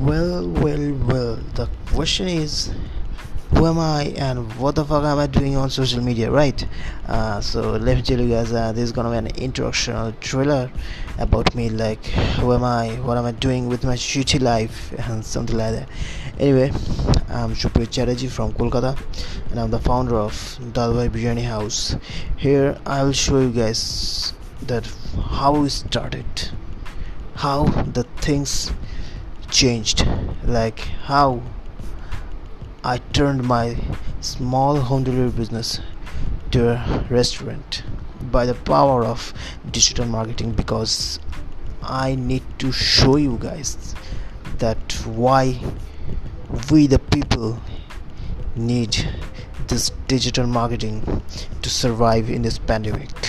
Well, well, well. The question is, who am I and what the fuck am I doing on social media, right? Uh, so let me tell you guys, uh, this is gonna be an introductional trailer about me, like who am I, what am I doing with my shitty life, and something like that. Anyway, I'm Shupri Chatterjee from Kolkata, and I'm the founder of Dalbai Biryani House. Here, I will show you guys that how we started, how the things changed. Like how I turned my small home delivery business to a restaurant by the power of digital marketing because I need to show you guys that why we the people need this digital marketing to survive in this pandemic